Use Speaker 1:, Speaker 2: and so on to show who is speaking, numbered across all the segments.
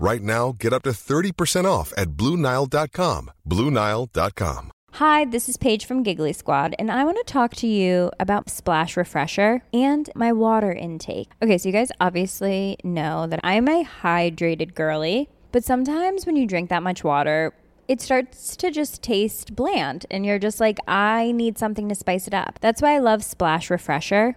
Speaker 1: Right now, get up to 30% off at BlueNile.com. BlueNile.com.
Speaker 2: Hi, this is Paige from Giggly Squad, and I want to talk to you about Splash Refresher and my water intake. Okay, so you guys obviously know that I'm a hydrated girly, but sometimes when you drink that much water, it starts to just taste bland, and you're just like, I need something to spice it up. That's why I love Splash Refresher.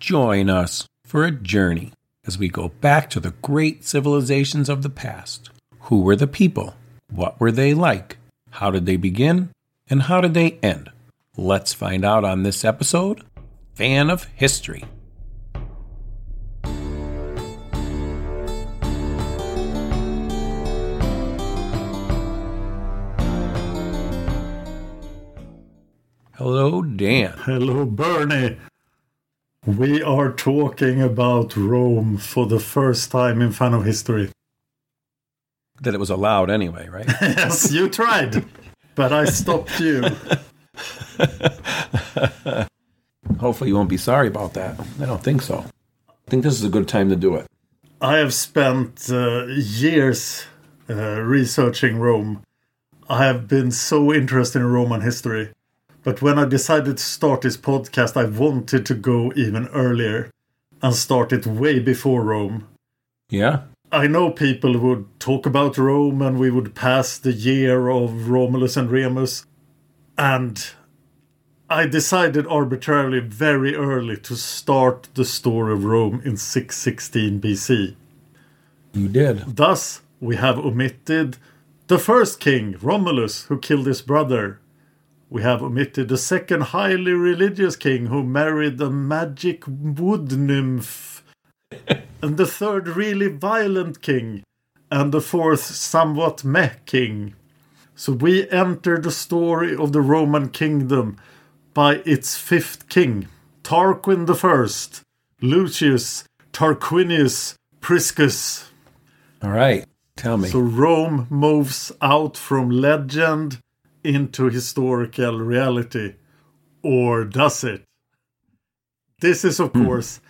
Speaker 3: Join us for a journey as we go back to the great civilizations of the past. Who were the people? What were they like? How did they begin? And how did they end? Let's find out on this episode Fan of History. Hello, Dan.
Speaker 4: Hello, Bernie. We are talking about Rome for the first time in Fan of History.
Speaker 3: That it was allowed anyway, right?
Speaker 4: yes, you tried, but I stopped you.
Speaker 3: Hopefully, you won't be sorry about that. I don't think so. I think this is a good time to do it.
Speaker 4: I have spent uh, years uh, researching Rome. I have been so interested in Roman history. But when I decided to start this podcast, I wanted to go even earlier and start it way before Rome.
Speaker 3: Yeah.
Speaker 4: I know people would talk about Rome and we would pass the year of Romulus and Remus. And I decided arbitrarily very early to start the story of Rome in 616 BC.
Speaker 3: You did.
Speaker 4: Thus, we have omitted the first king, Romulus, who killed his brother. We have omitted the second highly religious king who married a magic wood nymph. and the third really violent king. And the fourth somewhat meh king. So we enter the story of the Roman kingdom by its fifth king, Tarquin the First, Lucius Tarquinius Priscus.
Speaker 3: All right. Tell me.
Speaker 4: So Rome moves out from legend into historical reality. Or does it? This is, of
Speaker 3: Hmm.
Speaker 4: course,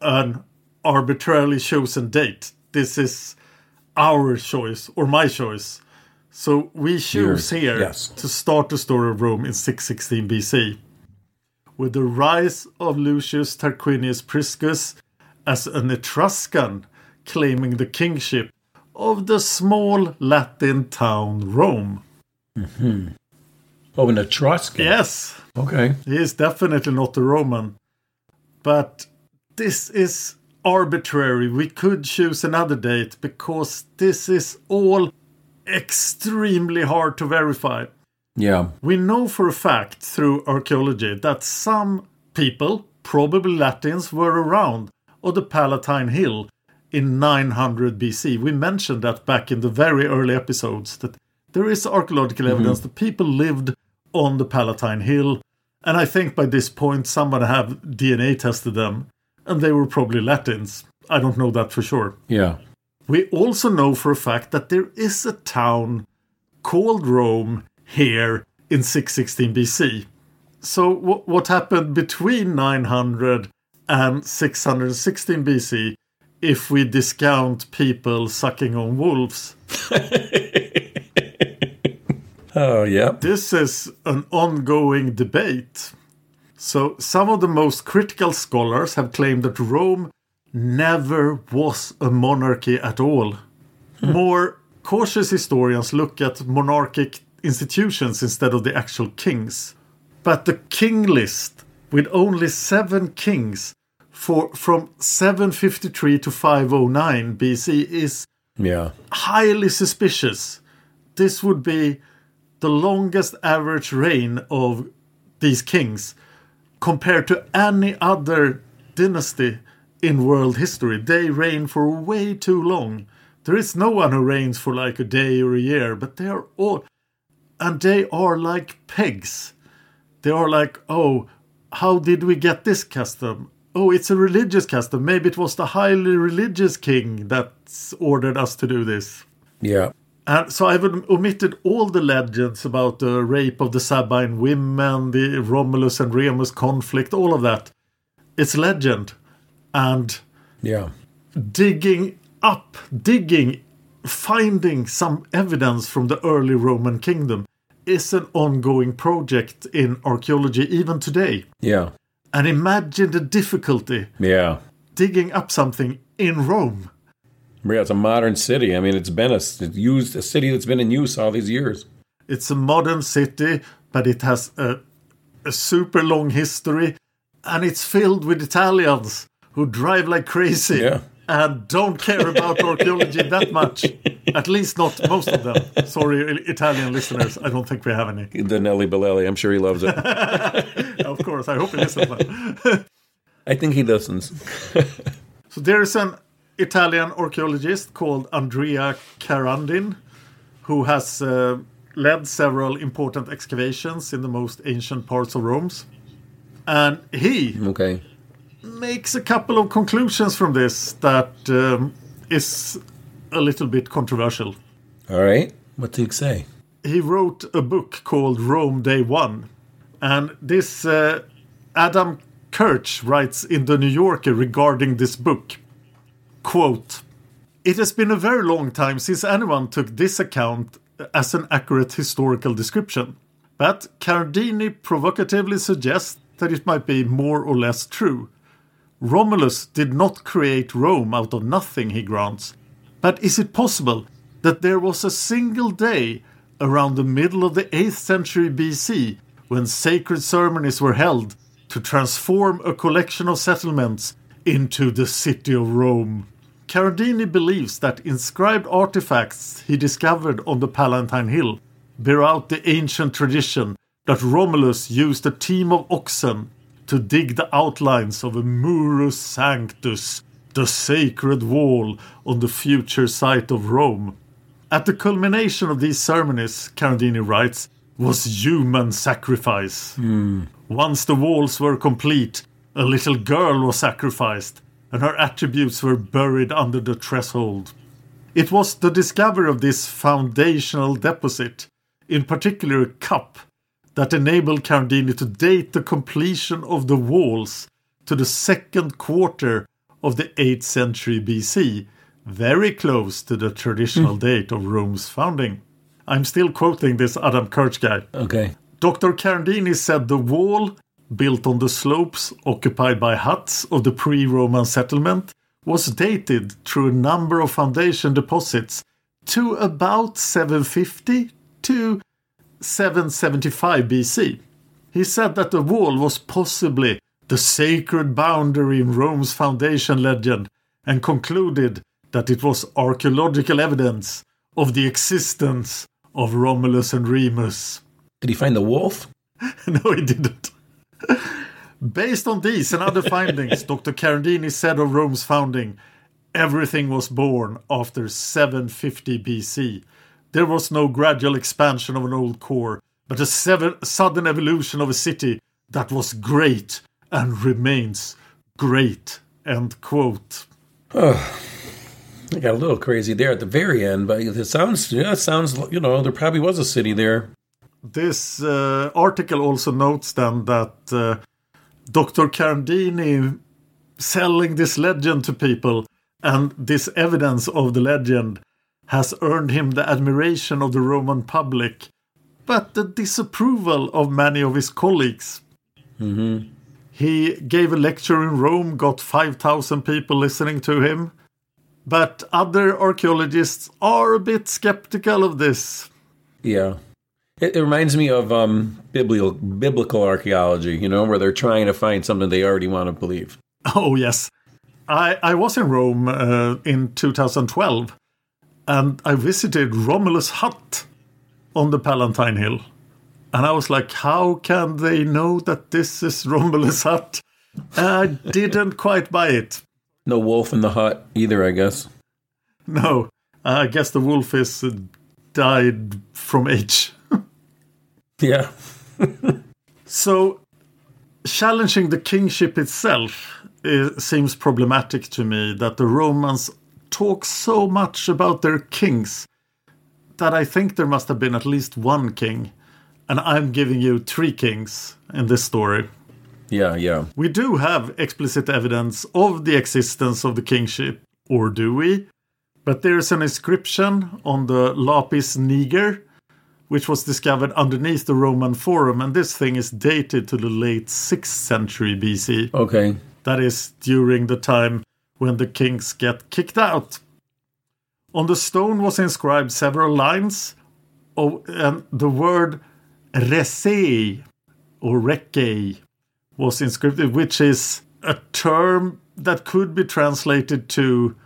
Speaker 4: an arbitrarily chosen date. This is our choice, or my choice. So we choose
Speaker 3: Yours,
Speaker 4: here
Speaker 3: yes.
Speaker 4: to start the story of Rome in 616 BC. With the rise of Lucius Tarquinius Priscus as an Etruscan claiming the kingship of the small Latin town Rome. Mm-hmm.
Speaker 3: oh, an Etruscan.
Speaker 4: Yes,
Speaker 3: Okay.
Speaker 4: he is definitely not a Roman. But this is arbitrary. We could choose another date because this is all extremely hard to verify.
Speaker 3: Yeah.
Speaker 4: We know for a fact through archaeology that some people, probably Latins, were around on the Palatine Hill in 900 BC. We mentioned that back in the very early episodes that there is archaeological mm-hmm. evidence that people lived on the Palatine Hill. And I think by this point someone have DNA tested them and they were probably Latins. I don't know that for sure.
Speaker 3: Yeah.
Speaker 4: We also know for a fact that there is a town called Rome here in 616 BC. So, w- what happened between 900 and 616 BC if we discount people sucking on wolves?
Speaker 3: Oh, yeah.
Speaker 4: This is an ongoing debate. So, some of the most critical scholars have claimed that Rome never was a monarchy at all. Hmm. More cautious historians look at monarchic institutions instead of the actual kings. But the king list, with only seven kings for from 753 to 509 BC, is
Speaker 3: Yeah.
Speaker 4: highly suspicious. This would be the longest average reign of these kings compared to any other dynasty in world history. They reign for way too long. There is no one who reigns for like a day or a year, but they are all, and they are like pegs. They are like, oh, how did we get this custom? Oh, it's a religious custom. Maybe it was the highly religious king that ordered us to do this.
Speaker 3: Yeah.
Speaker 4: And so I've omitted all the legends about the rape of the Sabine women, the Romulus and Remus conflict, all of that. It's legend. And
Speaker 3: Yeah.
Speaker 4: digging up, digging, finding some evidence from the early Roman kingdom is an ongoing project in archaeology even today.
Speaker 3: Yeah.
Speaker 4: And imagine the difficulty
Speaker 3: Yeah.
Speaker 4: digging up something in Rome.
Speaker 3: Yeah, it's a modern city. I mean, it's been a it's used a city that's been in use all these years.
Speaker 4: It's a modern city, but it has a, a super long history, and it's filled with Italians who drive like crazy
Speaker 3: Yeah.
Speaker 4: and don't care about archaeology that much. At least not most of them. Sorry, Italian listeners. I don't think we have any.
Speaker 3: The Nelly Bellelli. I'm sure he loves it.
Speaker 4: Of course, I hope he listens.
Speaker 3: I think he listens.
Speaker 4: So there's an Italian archaeologist called Andrea Carandini who has uh, led several important excavations in the most ancient parts of Rome. And he
Speaker 3: Okay.
Speaker 4: makes a couple of conclusions from this that um, is a little bit controversial.
Speaker 3: All right. What did he say?
Speaker 4: He wrote a book called Rome Day One, and this uh, Adam Kirsch writes in the New Yorker regarding this book. Quote, It has been a very long time since anyone took this account as an accurate historical description. But Cardini provocatively suggests that it might be more or less true. Romulus did not create Rome out of nothing, he grants. But is it possible that there was a single day around the middle of the 8th century BC when sacred ceremonies were held to transform a collection of settlements into the city of Rome? Cardini believes that inscribed artifacts he discovered on the Palatine Hill bear out the ancient tradition that Romulus used a team of oxen to dig the outlines of a Murus Sanctus, the sacred wall on the future site of Rome. At the culmination of these ceremonies, Cardini writes, was human sacrifice. Hmm. Once the walls were complete, a little girl was sacrificed, and her attributes were buried under the threshold. It was the discovery of this foundational deposit, in particular a cup, that enabled Cardini to date the completion of the walls to the second quarter of the 8th century BC, very close to the traditional hmm. date of Rome's founding. I'm still quoting this Adam Kirsch guy.
Speaker 3: Okay.
Speaker 4: Dr. Cardini said the wall, built on the slopes occupied by huts of the pre Roman settlement, was dated through a number of foundation deposits to about 750 to 775 BC. He said that the wall was possibly the sacred boundary in Rome's foundation legend and concluded that it was archaeological evidence of the existence of Romulus and Remus.
Speaker 3: Did he find the wolf?
Speaker 4: no, he didn't. Based on these and other findings, Dr. Carandini said of Rome's founding, everything was born after 750 BC. There was no gradual expansion of an old core, but a seven, sudden evolution of a city that was great and remains great. End quote.
Speaker 3: I got a little crazy there at the very end, but it sounds, yeah, it sounds, you know, there probably was a city there.
Speaker 4: This uh, article also notes then that uh, Dr. Carandini selling this legend to people and this evidence of the legend has earned him the admiration of the Roman public, but the disapproval of many of his colleagues.
Speaker 3: Mm-hmm.
Speaker 4: He gave a lecture in Rome, got 5,000 people listening to him. But other archaeologists are a bit skeptical of this.
Speaker 3: Yeah. It, it reminds me of um, biblical, biblical archaeology, you know, where they're trying to find something they already want to believe.
Speaker 4: Oh, yes. I, I was in Rome uh, in 2012 and I visited Romulus' hut on the Palatine Hill. And I was like, how can they know that this is Romulus' hut? I didn't quite buy it.
Speaker 3: No wolf in the hut either, I guess.
Speaker 4: No, I guess the wolf is uh, died from age.
Speaker 3: Yeah.
Speaker 4: So, challenging the kingship itself it seems problematic to me that the Romans talk so much about their kings that I think there must have been at least one king. And I'm giving you three kings in this story.
Speaker 3: Yeah, yeah.
Speaker 4: We do have explicit evidence of the existence of the kingship, or do we? But there's an inscription on the Lapis Niger, which was discovered underneath the Roman Forum, and this thing is dated to the late 6th century BC.
Speaker 3: Okay.
Speaker 4: That is during the time when the kings get kicked out. On the stone was inscribed several lines, of, and the word resei or rekei was inscribed, which is a term that could be translated to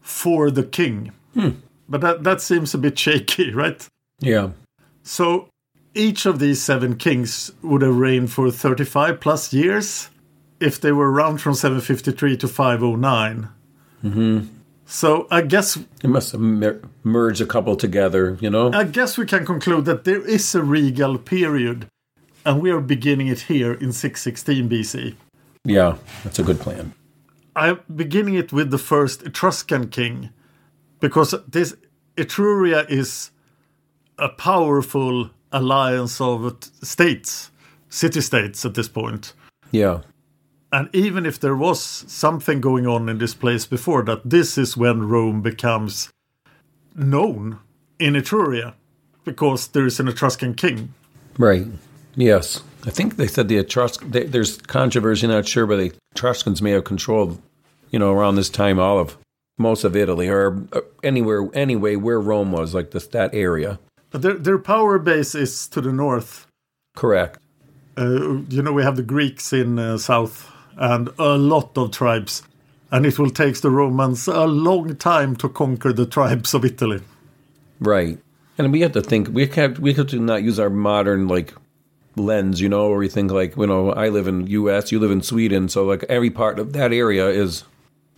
Speaker 4: for the king. Hmm. But that, that seems a bit shaky, right?
Speaker 3: Yeah.
Speaker 4: So each of these seven kings would have reigned for 35 plus years if they were around from 753 to 509.
Speaker 3: Mm-hmm.
Speaker 4: So I guess
Speaker 3: It must have mer- merged a couple together, you know?
Speaker 4: I guess we can conclude that there is a regal period, and we are beginning it here in 616 BC.
Speaker 3: yeah, that's a good plan.
Speaker 4: I'm beginning it with the first Etruscan king, because this Etruria is a powerful alliance of states, city states at this point.
Speaker 3: Yeah.
Speaker 4: And even if there was something going on in this place before that, this is when Rome becomes known in Etruria because there is an Etruscan king.
Speaker 3: Right. Yes. I think they said the Etrusc. They, there's controversy, not sure, but the Etruscans may have controlled, you know, around this time all of most of Italy or uh, anywhere, anyway, where Rome was, like this that area.
Speaker 4: Their, their power base is to the north.
Speaker 3: Correct.
Speaker 4: Uh, you know, we have the Greeks in uh, south and a lot of tribes. And it will take the Romans a long time to conquer the tribes of Italy.
Speaker 3: Right. And we have to think. We have we have to not use our modern like lens, you know, where we think like, you know, I live in U.S., you live in Sweden, so like every part of that area is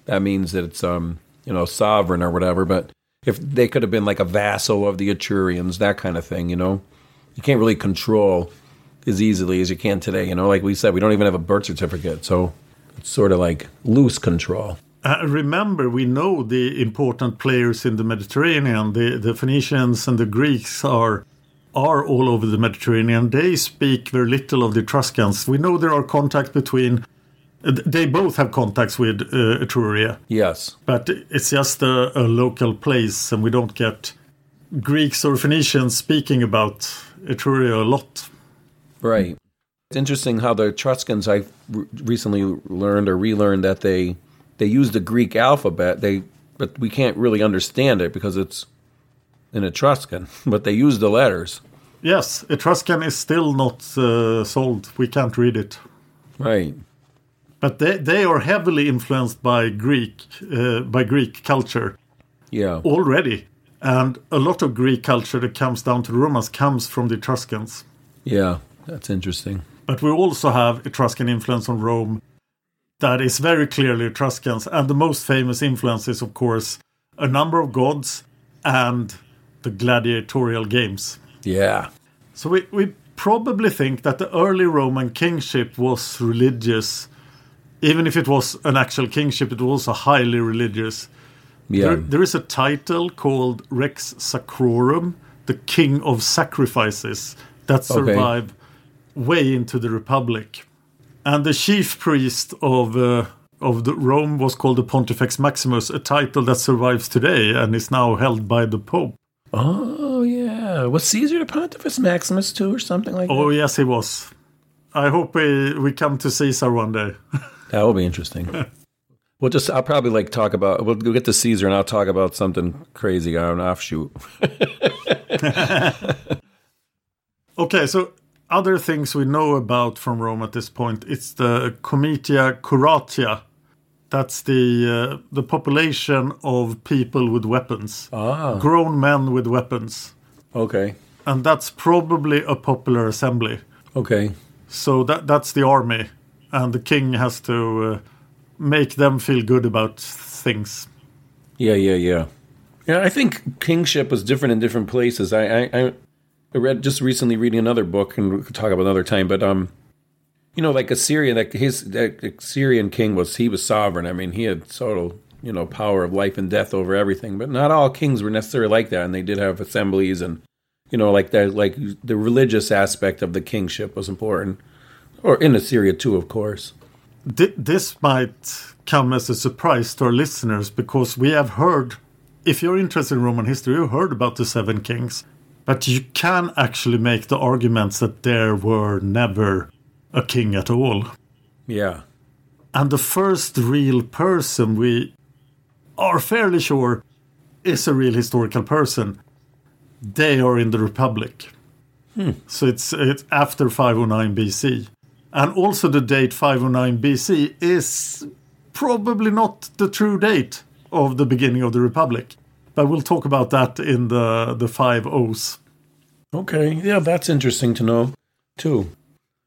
Speaker 3: that means that it's um you know sovereign or whatever. But if they could have been like a vassal of the Etrurians, that kind of thing, you know, you can't really control as easily as you can today. You know, like we said, we don't even have a birth certificate, so it's sort of like loose control.
Speaker 4: Uh, remember, we know the important players in the Mediterranean. The, the Phoenicians and the Greeks are are all over the Mediterranean. They speak very little of the Etruscans. We know there are contacts between. They both have contacts with uh, Etruria,
Speaker 3: Yes.
Speaker 4: but it's just a, a local place, and we don't get Greeks or Phoenicians speaking about Etruria a lot.
Speaker 3: Right. It's interesting how the Etruscans I recently learned or relearned that they they use the Greek alphabet. They but we can't really understand it because it's in Etruscan. But they use the letters.
Speaker 4: Yes, Etruscan is still not uh, sold. We can't read it.
Speaker 3: Right.
Speaker 4: But they, they are heavily influenced by Greek uh, by Greek culture
Speaker 3: Yeah.
Speaker 4: already, and a lot of Greek culture that comes down to the Romans comes from the Etruscans.
Speaker 3: Yeah. That's interesting.
Speaker 4: But we also have Etruscan influence on Rome that is very clearly Etruscans, and the most famous influence is, of course, a number of gods and the gladiatorial games.
Speaker 3: Yeah.
Speaker 4: So we, we probably think that the early Roman kingship was religious. Even if it was an actual kingship, it was also highly religious.
Speaker 3: Yeah.
Speaker 4: There, there is a title called Rex Sacrorum, the King of Sacrifices, that survived way into the Republic. And the chief priest of uh, of the Rome was called the Pontifex Maximus, a title that survives today and is now held by the Pope.
Speaker 3: Oh yeah, was Caesar the Pontifex Maximus too, or something like
Speaker 4: Oh
Speaker 3: that?
Speaker 4: yes, he was. I hope we we come to Caesar one day.
Speaker 3: That will be interesting. we'll just, I'll probably like talk about. We'll, we'll get to Caesar, and I'll talk about something crazy on an offshoot.
Speaker 4: Okay, so other things we know about from Rome at this point, it's the Comitia Curiata. That's the uh, the population of people with weapons,
Speaker 3: Ah,
Speaker 4: grown men with weapons,
Speaker 3: okay,
Speaker 4: and that's probably a popular assembly.
Speaker 3: okay.
Speaker 4: So that that's the army, and the king has to uh, make them feel good about things.
Speaker 3: Yeah, yeah, yeah. Yeah, I think kingship was different in different places. I, I, I read just recently reading another book, and we could talk about another time. But um, you know, like Assyria, that his that Assyrian king was he was sovereign. I mean, he had total you know power of life and death over everything. But not all kings were necessarily like that, and they did have assemblies and you know like that like the religious aspect of the kingship was important, or in Assyria too, of course.
Speaker 4: Th- this might come as a surprise to our listeners because we have heard, if you're interested in Roman history, you've heard about the seven kings. But you can actually make the arguments that there were never a king at all.
Speaker 3: Yeah,
Speaker 4: And the first real person we are fairly sure is a real historical person. They are in the Republic. Hmm. So it's it's after 509 BC. And also the date 509 BC is probably not the true date of the beginning of the Republic. But we'll talk about that in the the five O's.
Speaker 3: Okay, yeah, that's interesting to know too.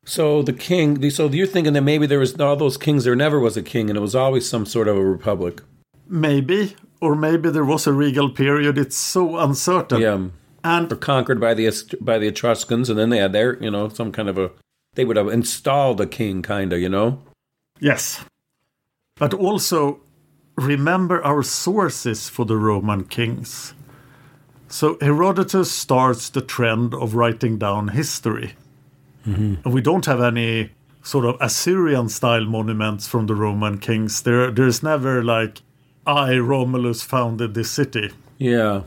Speaker 3: So the king, so you're thinking that maybe there was all those kings, there never was a king, and it was always some sort of a republic.
Speaker 4: Maybe, or maybe there was a regal period. It's so uncertain.
Speaker 3: Yeah,
Speaker 4: And
Speaker 3: conquered by the by the Etruscans, and then they had their, you know, some kind of a. They would have installed a king, kind of, you know.
Speaker 4: Yes. But also, remember our sources for the Roman kings. So, Herodotus starts the trend of writing down history. And we don't have any sort of Assyrian style monuments from the Roman kings. There, there's never like, I, Romulus, founded this city.
Speaker 3: Yeah,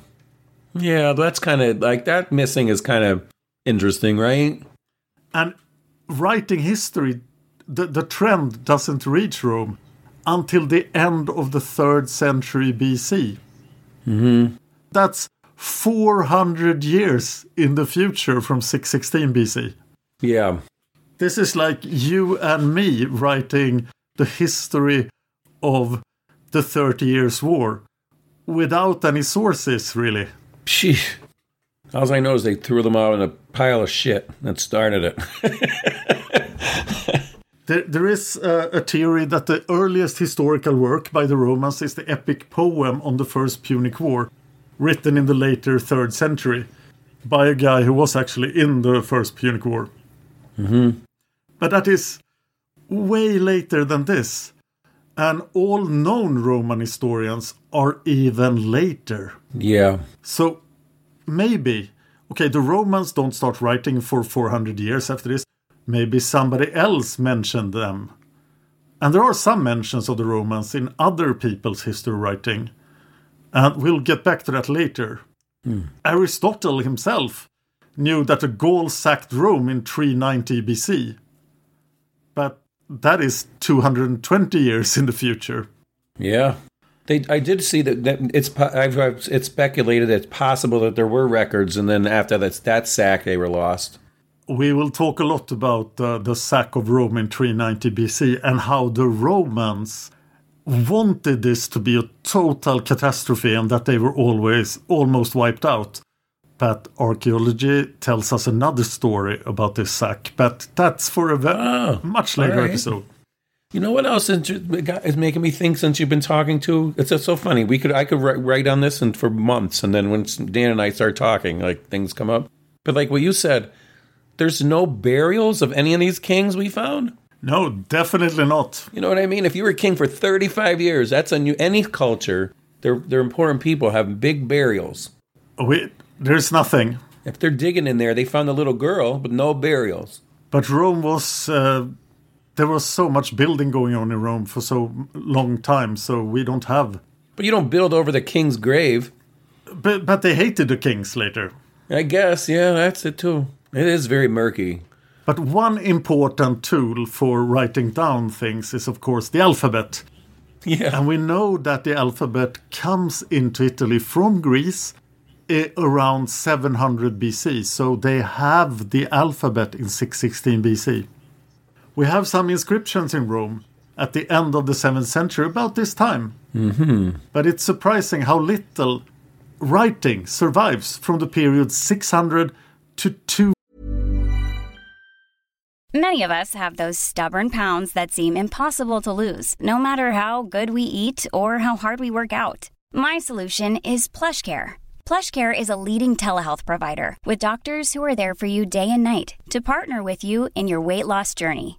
Speaker 3: yeah, that's kind of like that. Missing is kind of interesting, right?
Speaker 4: And writing history, the, the trend doesn't reach Rome until the end of the third century BC. Mm-hmm. That's 400 years in the future from 616 BC.
Speaker 3: Yeah,
Speaker 4: This is like you and me writing the history of the Thirty Years' War without any sources, really.
Speaker 3: Sheesh. All I know is they threw them out in a pile of shit that started it.
Speaker 4: There, there is uh, a theory that the earliest historical work by the Romans is the epic poem on the First Punic War, written in the later third century by a guy who was actually in the First Punic War. Mm-hmm. But that is way later than this. And all known Roman historians are even later.
Speaker 3: yeah,
Speaker 4: So maybe, okay, the Romans don't start writing for 400 years after this. Maybe somebody else mentioned them. And there are some mentions of the Romans in other people's history writing. And we'll get back to that later. Hmm. Aristotle himself knew that the Gauls sacked Rome in 390 BC. But that is 220 years in the future.
Speaker 3: Yeah, they. I did see that. that it's. I've, I've. It's speculated that it's possible that there were records, and then after that that sack, they were lost.
Speaker 4: We will talk a lot about uh, the sack of Rome in 390 BC and how the Romans wanted this to be a total catastrophe and that they were always almost wiped out. But archaeology tells us another story about this sack, but that's for a ve-
Speaker 3: Oh,
Speaker 4: much later
Speaker 3: right.
Speaker 4: episode.
Speaker 3: You know what else is making me think since you've been talking to? It's just so funny. We could I could write, on this and for months, and then when Dan and I start talking, like things come up. But like what you said, there's no burials of any of these kings we found.
Speaker 4: No, definitely not.
Speaker 3: You know what I mean? If you were king for 35 years, that's a new any culture. They're they're important people have big burials.
Speaker 4: We, there's nothing.
Speaker 3: If they're digging in there, they found a little girl, but no burials.
Speaker 4: But Rome was. Uh, there was so much building going on in Rome for so long time, so we don't have.
Speaker 3: But you don't build over the king's grave.
Speaker 4: But, but they hated the kings later.
Speaker 3: I guess, yeah, that's it too. It is very murky.
Speaker 4: But one important tool for writing down things is, of course, the alphabet.
Speaker 3: Yeah.
Speaker 4: And we know that the alphabet comes into Italy from Greece eh, around 700 BC. So they have the alphabet in 616 BC. We have some inscriptions in Rome at the end of the 7th century about this time.
Speaker 3: Mm-hmm.
Speaker 4: But it's surprising how little writing survives from the period 600 to 2
Speaker 5: Many of us have those stubborn pounds that seem impossible to lose, no matter how good we eat or how hard we work out. My solution is PlushCare. PlushCare is a leading telehealth provider with doctors who are there for you day and night to partner with you in your weight loss journey.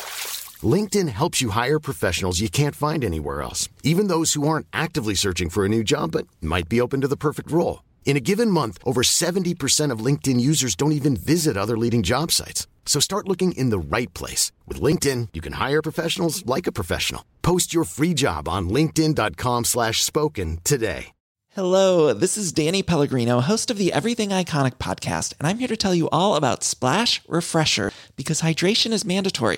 Speaker 6: LinkedIn helps you hire professionals you can't find anywhere else, even those who aren't actively searching for a new job but might be open to the perfect role. In a given month, over 70% of LinkedIn users don't even visit other leading job sites. So start looking in the right place. With LinkedIn, you can hire professionals like a professional. Post your free job on linkedin.com slash spoken today.
Speaker 7: Hello, this is Danny Pellegrino, host of the Everything Iconic podcast, and I'm here to tell you all about Splash Refresher because hydration is mandatory,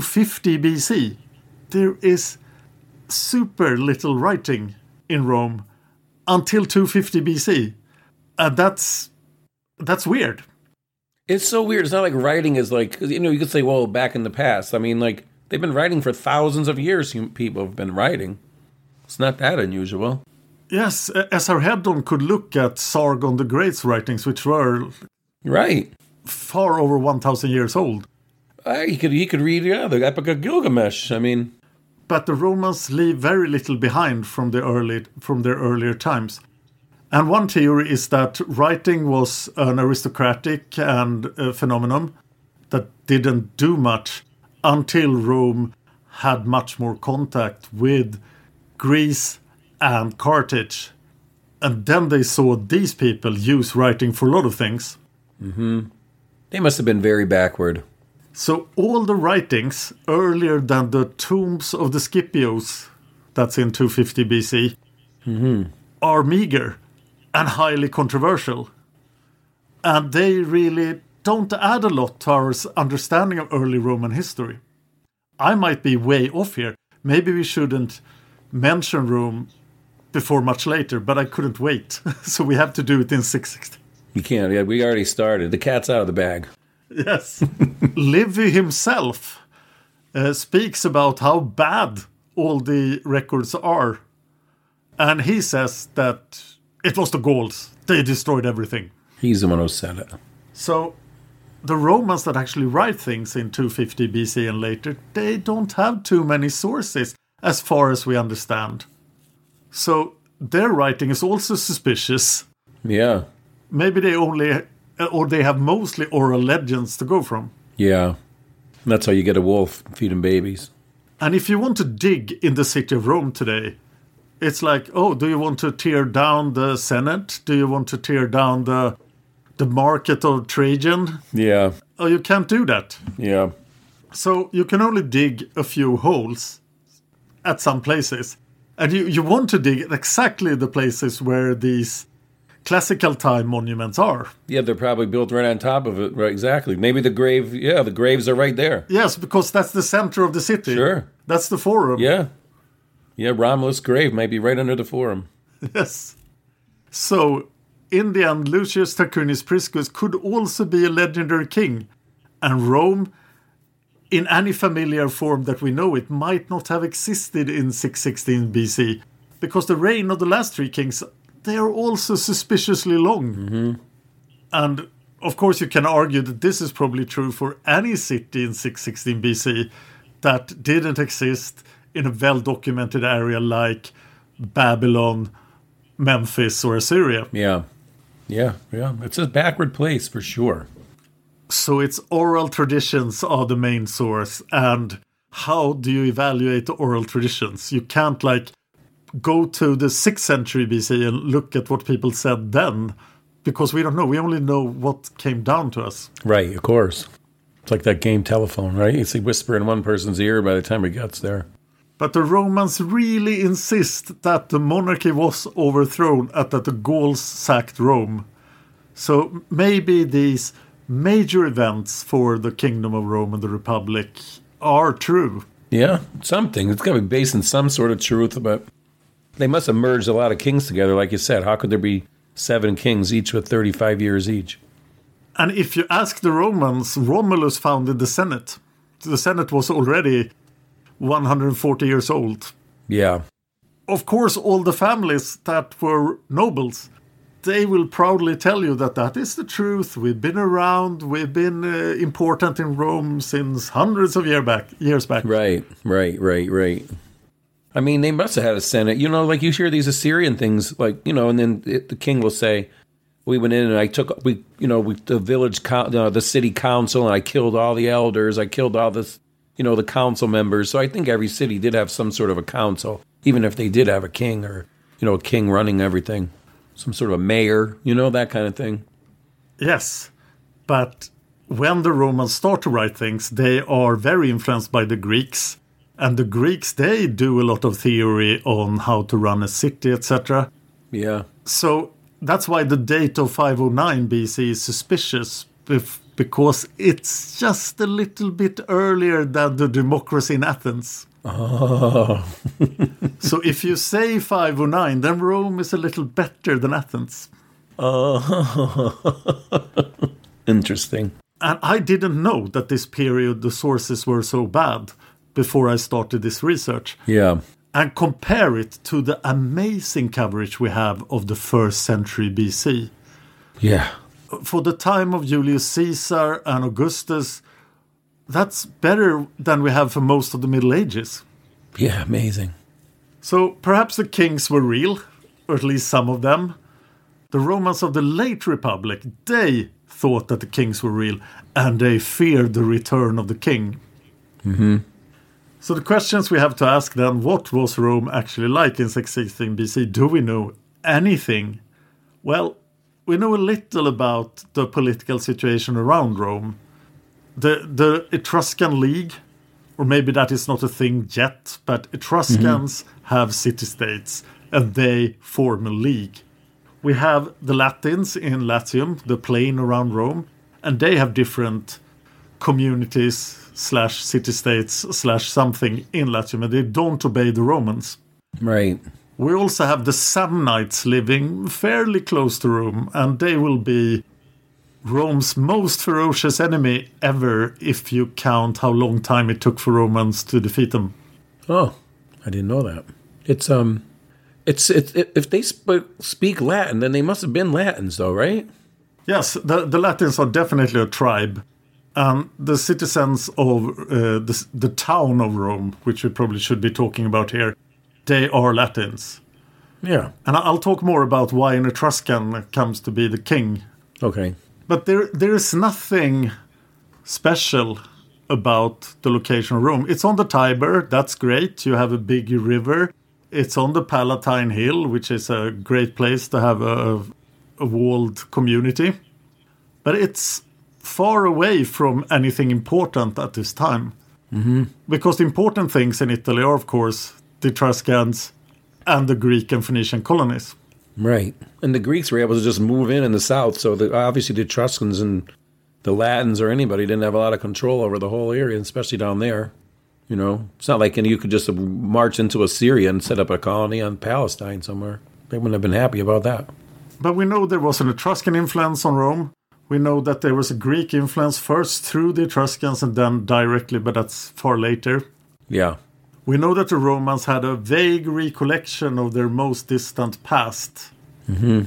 Speaker 4: 50 BC. There is super little writing in Rome until 250 BC. And that's that's weird.
Speaker 3: It's so weird. It's not like writing is like you know, you could say, well, back in the past. I mean, like, they've been writing for thousands of years. People have been writing. It's not that unusual.
Speaker 4: Yes, Esarhaddon could look at Sargon the Great's writings, which were
Speaker 3: Right.
Speaker 4: far over 1,000 years old.
Speaker 3: Uh, he could he could read yeah, the Epic of Gilgamesh. I mean,
Speaker 4: But the Romans leave very little behind from the early from their earlier times. And one theory is that writing was an aristocratic and uh, phenomenon that didn't do much until Rome had much more contact with Greece and Carthage. And then they saw these people use writing for a lot of things. Mm-hmm.
Speaker 3: they must have been very backward.
Speaker 4: So all the writings earlier than the tombs of the Scipios, that's in 250 BC, mm-hmm. are meager and highly controversial. And they really don't add a lot to our understanding of early Roman history. I might be way off here. Maybe we shouldn't mention Rome before much later, but I couldn't wait. so we have to do it in 660.
Speaker 3: You can't. Yeah, we already started. The cat's out of the bag.
Speaker 4: Yes. Livy himself uh, speaks about how bad all the records are. And he says that it was the Gauls. They destroyed everything.
Speaker 3: He's the one who said it.
Speaker 4: So the Romans that actually write things in 250 BC and later, they don't have too many sources as far as we understand. So their writing is also suspicious.
Speaker 3: Yeah,
Speaker 4: Maybe they only, or they have mostly oral legends to go from.
Speaker 3: yeah. That's how you get a wolf feeding babies.
Speaker 4: And if you want to dig in the city of Rome today, it's like, oh, do you want to tear down the Senate? Do you want to tear down the the market of Trajan?
Speaker 3: Yeah,
Speaker 4: Oh, you can't do that.
Speaker 3: yeah.
Speaker 4: So you can only dig a few holes at some places. And you, you want to dig at exactly the places where these classical time monuments are.
Speaker 3: Yeah, they're probably built right on top of it. Right, exactly. Maybe the grave. Yeah, the graves are right there.
Speaker 4: Yes, because that's the center of the city.
Speaker 3: Sure.
Speaker 4: That's the forum.
Speaker 3: Yeah, yeah. Romulus' grave might be right under the forum.
Speaker 4: Yes. So, in the end, Lucius Tarquinius Priscus could also be a legendary king, and Rome, in any familiar form that we know it, might not have existed in 616 BC, because the reign of the last three kings they are also suspiciously long. Mm-hmm. And of course, you can argue that this is probably true for any city in 616 BC that didn't exist in a well documented area like Babylon, Memphis, or Assyria.
Speaker 3: Yeah, yeah, yeah. It's a backward place for sure.
Speaker 4: So its oral traditions are the main source. And how do you evaluate the oral traditions? You can't like go to the 6th century BC and look at what people said then because we don't know. We only know what came down to us.
Speaker 3: Right, of course. It's like that game telephone, right? It's a whisper in one person's ear by the time it gets there.
Speaker 4: But the Romans really insist that the monarchy was overthrown and that the Gauls sacked Rome. So maybe these major events for the Kingdom of Rome and the Republic are true.
Speaker 3: Yeah, something. It's got to be based in some sort of truth, but they must have merged a lot of kings together, like you said. How could there be seven kings, each with 35 years each?
Speaker 4: And if you ask the Romans, Romulus founded the Senate. The Senate was already 140 years old.
Speaker 3: Yeah.
Speaker 4: Of course, all the families that were nobles, they will proudly tell you that that is the truth. We've been around, we've been uh, important in Rome since hundreds of year back, years back.
Speaker 3: Right, right, right, right. I mean, they must have had a senate. You know, like you hear these Assyrian things, like you know, and then it, the king will say, "We went in and I took we, you know, we the village, uh, the city council, and I killed all the elders. I killed all this, you know, the council members." So I think every city did have some sort of a council, even if they did have a king or you know, a king running everything, some sort of a mayor, you know, that kind of thing.
Speaker 4: Yes, but when the Romans start to write things, they are very influenced by the Greeks. And the Greeks, they do a lot of theory on how to run a city, etc.
Speaker 3: Yeah.
Speaker 4: So that's why the date of 509 BC is suspicious, because it's just a little bit earlier than the democracy in Athens.
Speaker 3: Oh.
Speaker 4: So if you say 509, then Rome is a little better than Athens.
Speaker 3: oh. Interesting.
Speaker 4: And I didn't know that this period the sources were so bad before I started this research.
Speaker 3: Yeah.
Speaker 4: And compare it to the amazing coverage we have of the first century BC.
Speaker 3: Yeah.
Speaker 4: For the time of Julius Caesar and Augustus, that's better than we have for most of the Middle Ages.
Speaker 3: Yeah. Amazing.
Speaker 4: So perhaps the kings were real, or at least some of them. The Romans of the late Republic, they thought that the kings were real, and they feared the return of the king.
Speaker 3: Mm-hmm.
Speaker 4: So the questions we have to ask then, what was Rome actually like in 616 BC? Do we know anything? Well, we know a little about the political situation around Rome. The the Etruscan League, or maybe that is not a thing yet, but Etruscans mm-hmm. have city states and they form a league. We have the Latins in Latium, the plain around Rome, and they have different communities slash city states slash something in Latium, and they don't obey the Romans.
Speaker 3: Right.
Speaker 4: We also have the Samnites living fairly close to Rome, and they will be Rome's most ferocious enemy ever if you count how long time it took for Romans to defeat them.
Speaker 3: Oh, I didn't know that. It's um, it's it's it, if they sp- speak Latin, then they must have been Latins, though, right?
Speaker 4: Yes, the, the Latins are definitely a tribe. And the citizens of uh, the, the town of Rome, which we probably should be talking about here, they are Latins.
Speaker 3: Yeah.
Speaker 4: And I'll talk more about why an Etruscan comes to be the king.
Speaker 3: Okay.
Speaker 4: But there there is nothing special about the location of Rome. It's on the Tiber, that's great. You have a big river. It's on the Palatine Hill, which is a great place to have a, a walled community. But it's far away from anything important at this time. Mm-hmm. Because the important things in Italy are, of course, the Etruscans and the Greek and Phoenician colonies.
Speaker 3: Right. And the Greeks were able to just move in in the south, so the, obviously the Etruscans and the Latins or anybody didn't have a lot of control over the whole area, especially down there. You know, it's not like you could just march into Assyria and set up a colony on Palestine somewhere. They wouldn't have been happy about that.
Speaker 4: But we know there was an Etruscan influence on Rome. We know that there was a Greek influence first through the Etruscans and then directly, but that's far later.
Speaker 3: Yeah.
Speaker 4: We know that the Romans had a vague recollection of their most distant past.
Speaker 3: Mm-hmm.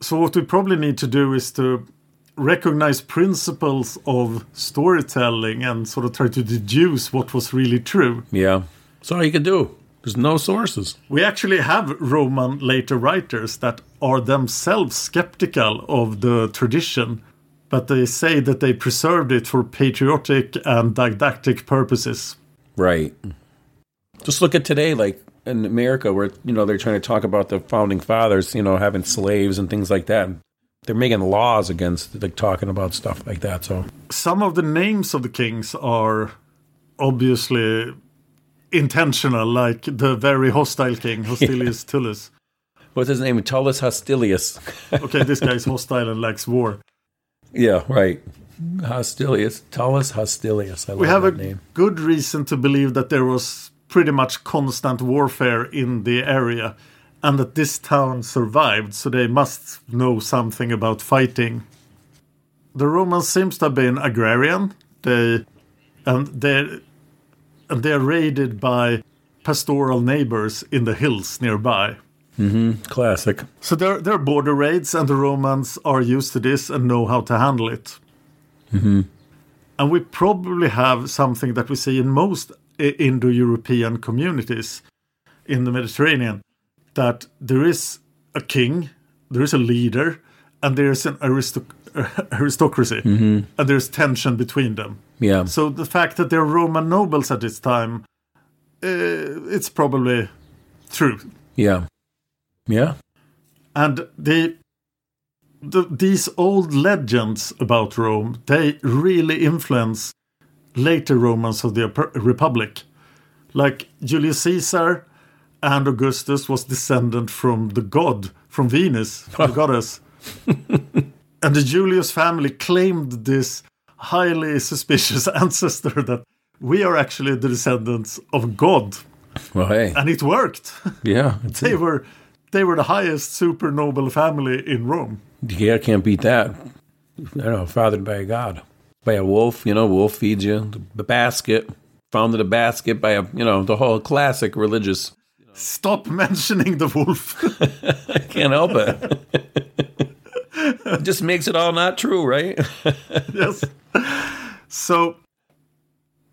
Speaker 4: So, what we probably need to do is to recognize principles of storytelling and sort of try to deduce what was really true.
Speaker 3: Yeah. So, all you can do. There's no sources.
Speaker 4: We actually have Roman later writers that are themselves skeptical of the tradition, but they say that they preserved it for patriotic and didactic purposes.
Speaker 3: Right. Just look at today, like in America, where you know they're trying to talk about the founding fathers, you know, having slaves and things like that. They're making laws against like talking about stuff like that. So
Speaker 4: some of the names of the kings are obviously intentional, like the very hostile king, Hostilius yeah. Tullus.
Speaker 3: What's his name? Tullus Hostilius.
Speaker 4: okay, this guy's hostile and likes war.
Speaker 3: Yeah, right. Hostilius, Tullus Hostilius. I
Speaker 4: we have a
Speaker 3: name.
Speaker 4: good reason to believe that there was pretty much constant warfare in the area and that this town survived, so they must know something about fighting. The Romans seems to have been agrarian. They and they and they're raided by pastoral neighbors in the hills nearby.
Speaker 3: Mm-hmm. Classic.
Speaker 4: So they're, they're border raids, and the Romans are used to this and know how to handle it.
Speaker 3: Mm-hmm.
Speaker 4: And we probably have something that we see in most Indo European communities in the Mediterranean that there is a king, there is a leader, and there is an aristoc- aristocracy,
Speaker 3: mm-hmm.
Speaker 4: and there's tension between them.
Speaker 3: Yeah.
Speaker 4: So the fact that they're Roman nobles at this time, uh, it's probably true.
Speaker 3: Yeah. Yeah.
Speaker 4: And the, the these old legends about Rome, they really influence later Romans of the Republic. Like Julius Caesar and Augustus was descendant from the god, from Venus, the goddess. and the Julius family claimed this highly suspicious ancestor that we are actually the descendants of God.
Speaker 3: Well, hey.
Speaker 4: And it worked.
Speaker 3: Yeah.
Speaker 4: they were they were the highest super noble family in Rome.
Speaker 3: Yeah, I can't beat that. I don't know, fathered by a god. By a wolf, you know, wolf feeds you. The basket, founded a basket by a, you know, the whole classic religious
Speaker 4: Stop mentioning the wolf.
Speaker 3: I can't help it. it just makes it all not true, right?
Speaker 4: yes. So,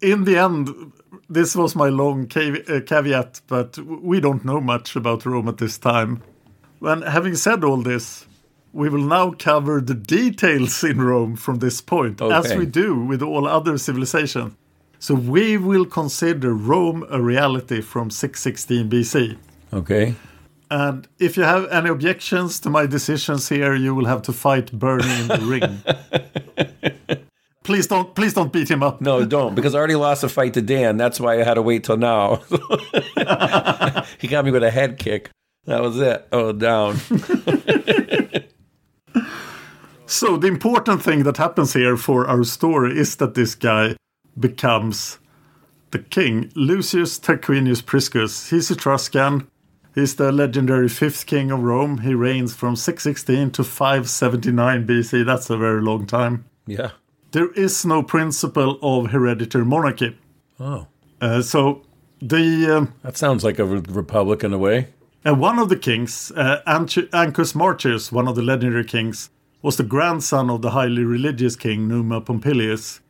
Speaker 4: in the end, this was my long uh, caveat, but we don't know much about Rome at this time. And having said all this, we will now cover the details in Rome from this point, okay. as we do with all other civilizations. So we will consider Rome a reality from 616 BC.
Speaker 3: Okay.
Speaker 4: And if you have any objections to my decisions here, you will have to fight Bernie in the ring. please don't please don't beat him up.
Speaker 3: No, don't, because I already lost a fight to Dan. That's why I had to wait till now. he got me with a head kick. That was it. Oh, down.
Speaker 4: so the important thing that happens here for our story is that this guy becomes the king. Lucius Tarquinius Priscus. He's Etruscan. He's the legendary fifth king of Rome. He reigns from 616 to 579 BC. That's a very long time.
Speaker 3: Yeah.
Speaker 4: There is no principle of hereditary monarchy.
Speaker 3: Oh.
Speaker 4: Uh, so the. Um,
Speaker 3: that sounds like a re- republic in a way.
Speaker 4: And one of the kings, uh, Ancus Martius, one of the legendary kings, was the grandson of the highly religious king Numa Pompilius.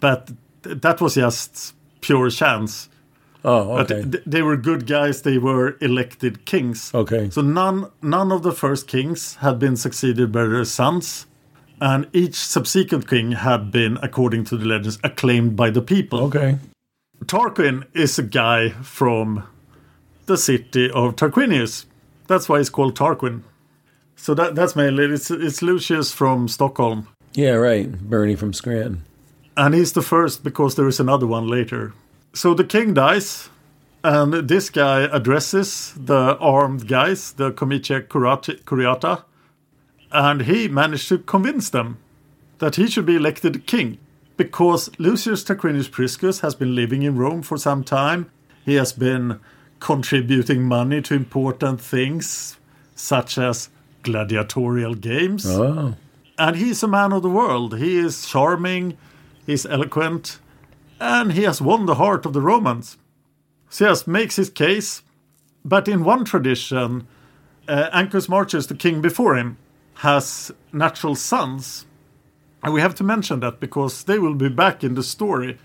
Speaker 4: But that was just pure chance.
Speaker 3: Oh, okay.
Speaker 4: But they were good guys. They were elected kings.
Speaker 3: Okay.
Speaker 4: So none none of the first kings had been succeeded by their sons, and each subsequent king had been, according to the legends, acclaimed by the people.
Speaker 3: Okay.
Speaker 4: Tarquin is a guy from the city of Tarquinius. That's why he's called Tarquin. So that that's mainly it's it's Lucius from Stockholm.
Speaker 3: Yeah, right. Bernie from Scranton.
Speaker 4: And he's the first because there is another one later. So the king dies, And this guy addresses the armed guys, the Comitia Curiata, and he managed to convince them that he should be elected king because Lucius Tarquinius Priscus has been living in Rome for some time. He has been contributing money to important things such as gladiatorial games.
Speaker 3: Oh.
Speaker 4: And he's a man of the world. He is charming, he's eloquent, and he has won the heart of the Romans. So yes, makes his case. But in one tradition, uh, Ancus Martius the king before him, has natural sons. And we have to mention that because they will be back in the story.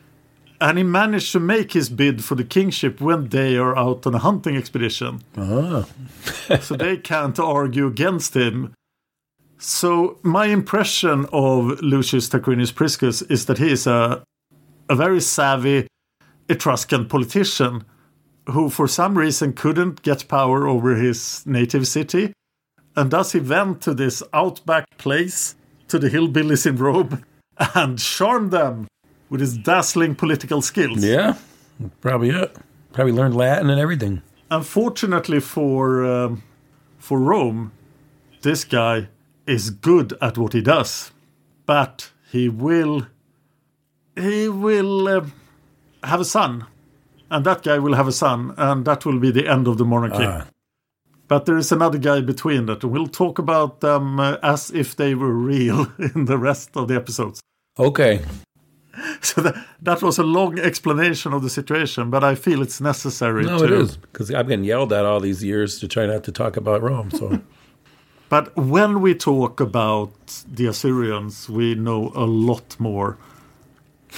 Speaker 4: And he managed to make his bid for the kingship when they are out on a hunting expedition.
Speaker 3: Ah.
Speaker 4: so they can't argue against him. So my impression of Lucius Tarquinius Priscus is that he is a a very savvy Etruscan politician who for some reason couldn't get power over his native city. And thus he went to this outback place to the hillbillies in Rome and charmed them with his dazzling political skills.
Speaker 3: Yeah. Probably it. Probably learned Latin and everything.
Speaker 4: Unfortunately for um, for Rome, this guy is good at what he does, but he will he will uh, have a son, and that guy will have a son, and that will be the end of the monarchy.
Speaker 3: Ah.
Speaker 4: But there is another guy between that. We'll talk about them uh, as if they were real in the rest of the episodes.
Speaker 3: Okay.
Speaker 4: So that, that was a long explanation of the situation, but I feel it's necessary.
Speaker 3: No,
Speaker 4: to,
Speaker 3: it is. Because I've been yelled at all these years to try not to talk about Rome. So,
Speaker 4: But when we talk about the Assyrians, we know a lot more.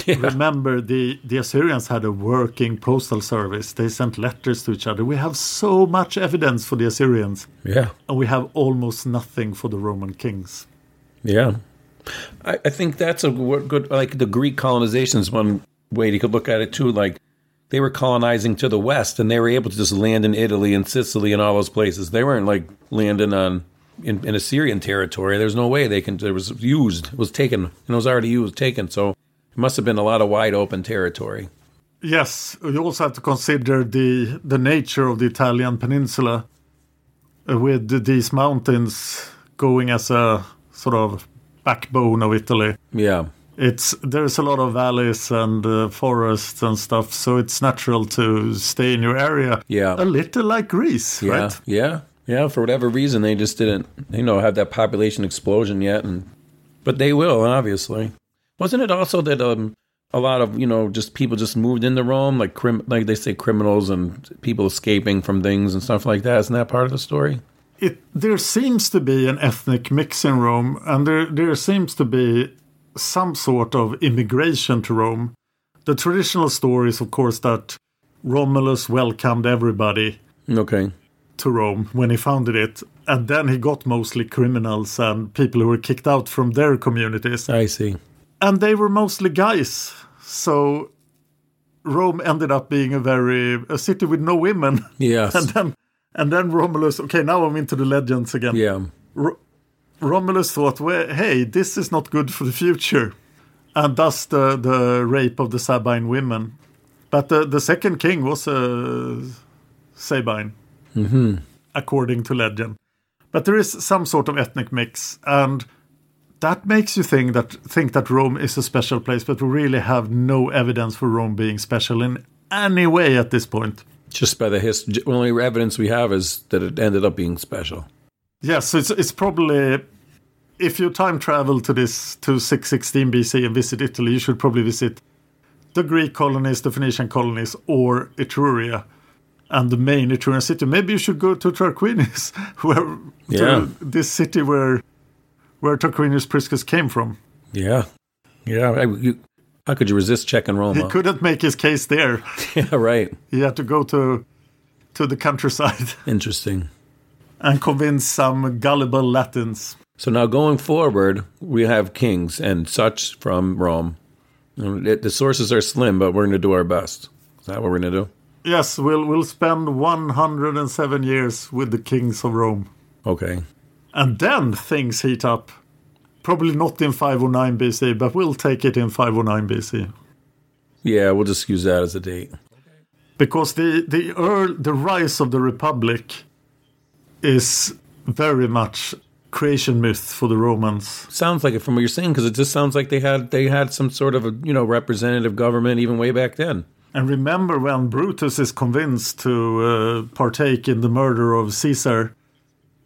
Speaker 3: Yeah.
Speaker 4: Remember, the, the Assyrians had a working postal service. They sent letters to each other. We have so much evidence for the Assyrians,
Speaker 3: Yeah.
Speaker 4: and we have almost nothing for the Roman kings.
Speaker 3: Yeah. I, I think that's a good, like the Greek colonization is one way you could look at it too. Like they were colonizing to the west and they were able to just land in Italy and Sicily and all those places. They weren't like landing on in, in Assyrian territory. There's no way they can, it was used, it was taken, and it was already used, taken. So it must have been a lot of wide open territory.
Speaker 4: Yes, you also have to consider the the nature of the Italian peninsula, with these mountains going as a sort of backbone of Italy.
Speaker 3: Yeah.
Speaker 4: It's there's a lot of valleys and uh, forests and stuff, so it's natural to stay in your area.
Speaker 3: Yeah.
Speaker 4: a little like Greece,
Speaker 3: Yeah,
Speaker 4: right?
Speaker 3: yeah, yeah. For whatever reason, they just didn't, you know, have that population explosion yet, and but they will, obviously. Wasn't it also that um, a lot of you know just people just moved into Rome, like crim, like they say criminals and people escaping from things and stuff like that? Isn't that part of the story?
Speaker 4: It there seems to be an ethnic mix in Rome, and there there seems to be some sort of immigration to Rome. The traditional story is, of course, that Romulus welcomed everybody
Speaker 3: Okay,
Speaker 4: to Rome when he founded it, and then he got mostly criminals and people who were kicked out from their communities.
Speaker 3: I see.
Speaker 4: And they were mostly guys. So Rome ended up being a very a city with no women.
Speaker 3: Yes.
Speaker 4: and then and then Romulus. Okay, now I'm into the legends again.
Speaker 3: Yeah,
Speaker 4: Ro- Romulus thought, well, hey, this is not good for the future, and thus the the rape of the Sabine women. But the the second king was a Sabine, mm-hmm. according to legend. But there is some sort of ethnic mix, and that makes you think that think that Rome is a special place. But we really have no evidence for Rome being special in any way at this point.
Speaker 3: just by the history, only evidence we have is that it ended up being special.
Speaker 4: Yes, so it's it's probably if you time travel to this to 616 BC and visit Italy, you should probably visit the Greek colonies, the Phoenician colonies, or Etruria, and the main Etrurian city. Maybe you should go to Tarquinius, where
Speaker 3: Yeah.
Speaker 4: to this city where where Tarquinius Priscus came from.
Speaker 3: Yeah, yeah. I, you, how could you resist checking Rome?
Speaker 4: He couldn't make his case there.
Speaker 3: yeah, right.
Speaker 4: He had to go to to the countryside
Speaker 3: Interesting.
Speaker 4: and convince some gullible Latins.
Speaker 3: So now going forward, we have kings and such from Rome. Um, the sources are slim, but we're going to do our best. Is that what we're going to do?
Speaker 4: Yes, we'll we'll spend 107 years with the kings of Rome.
Speaker 3: Okay.
Speaker 4: And then things heat up. Probably not in 509 BC, but we'll take it in 509 BC.
Speaker 3: Yeah, we'll just use that as a date.
Speaker 4: because the the earl, the rise of the republic is very much creation myth for the Romans.
Speaker 3: Sounds like it from what you're saying because it just sounds like they had they had some sort of a you know representative government even way back then.
Speaker 4: And remember when Brutus is convinced to uh, partake in the murder of Caesar,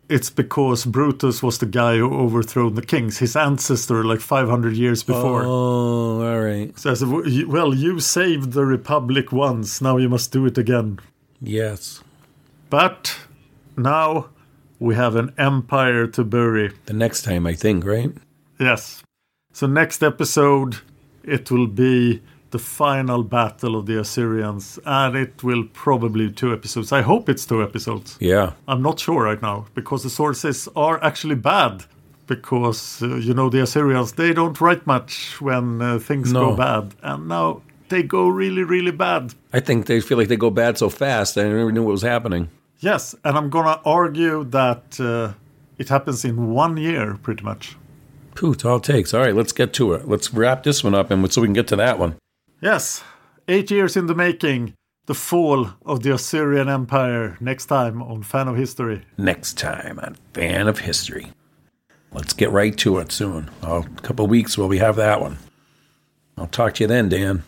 Speaker 4: it's because Brutus was the guy who overthrew the kings, his ancestor, like 500 years before.
Speaker 3: Oh, all right.
Speaker 4: Says, well, you saved the republic once, now you must do it again.
Speaker 3: Yes.
Speaker 4: But now we have an empire to bury.
Speaker 3: The next time, I think, right?
Speaker 4: Yes. So next episode, it will be the final battle of the Assyrians, and it will probably two episodes. I hope it's two episodes.
Speaker 3: Yeah.
Speaker 4: I'm not sure right now because the sources are actually bad. Because uh, you know the Assyrians, they don't write much when uh, things
Speaker 3: No.
Speaker 4: go bad, and now they go really, really bad.
Speaker 3: I think they feel like they go bad so fast. I never knew what was happening.
Speaker 4: Yes, and I'm gonna argue that uh, it happens in one year, pretty much.
Speaker 3: Pooh, it's all takes. All right, let's get to it. Let's wrap this one up, and so we can get to that one.
Speaker 4: Yes, eight years in the making. The fall of the Assyrian Empire. Next time on Fan of History.
Speaker 3: Next time on Fan of History. Let's get right to it soon. Oh, a couple of weeks, we'll be have that one. I'll talk to you then, Dan.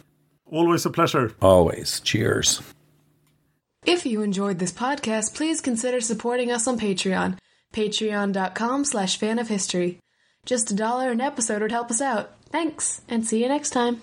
Speaker 4: Always a pleasure.
Speaker 3: Always. Cheers.
Speaker 8: If you enjoyed this podcast, please consider supporting us on Patreon. Patreon.com slash fan of history. Just a dollar an episode would help us out. Thanks, and see you next time.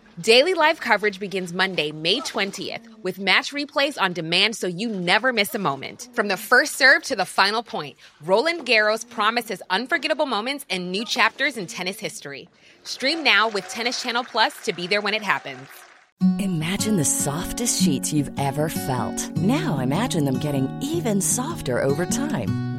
Speaker 9: Daily live coverage begins Monday, May 20th, with match replays on demand so you never miss a moment. From the first serve to the final point, Roland Garros promises unforgettable moments and new chapters in tennis history. Stream now with Tennis Channel Plus to be there when it happens.
Speaker 10: Imagine the softest sheets you've ever felt. Now imagine them getting even softer over time.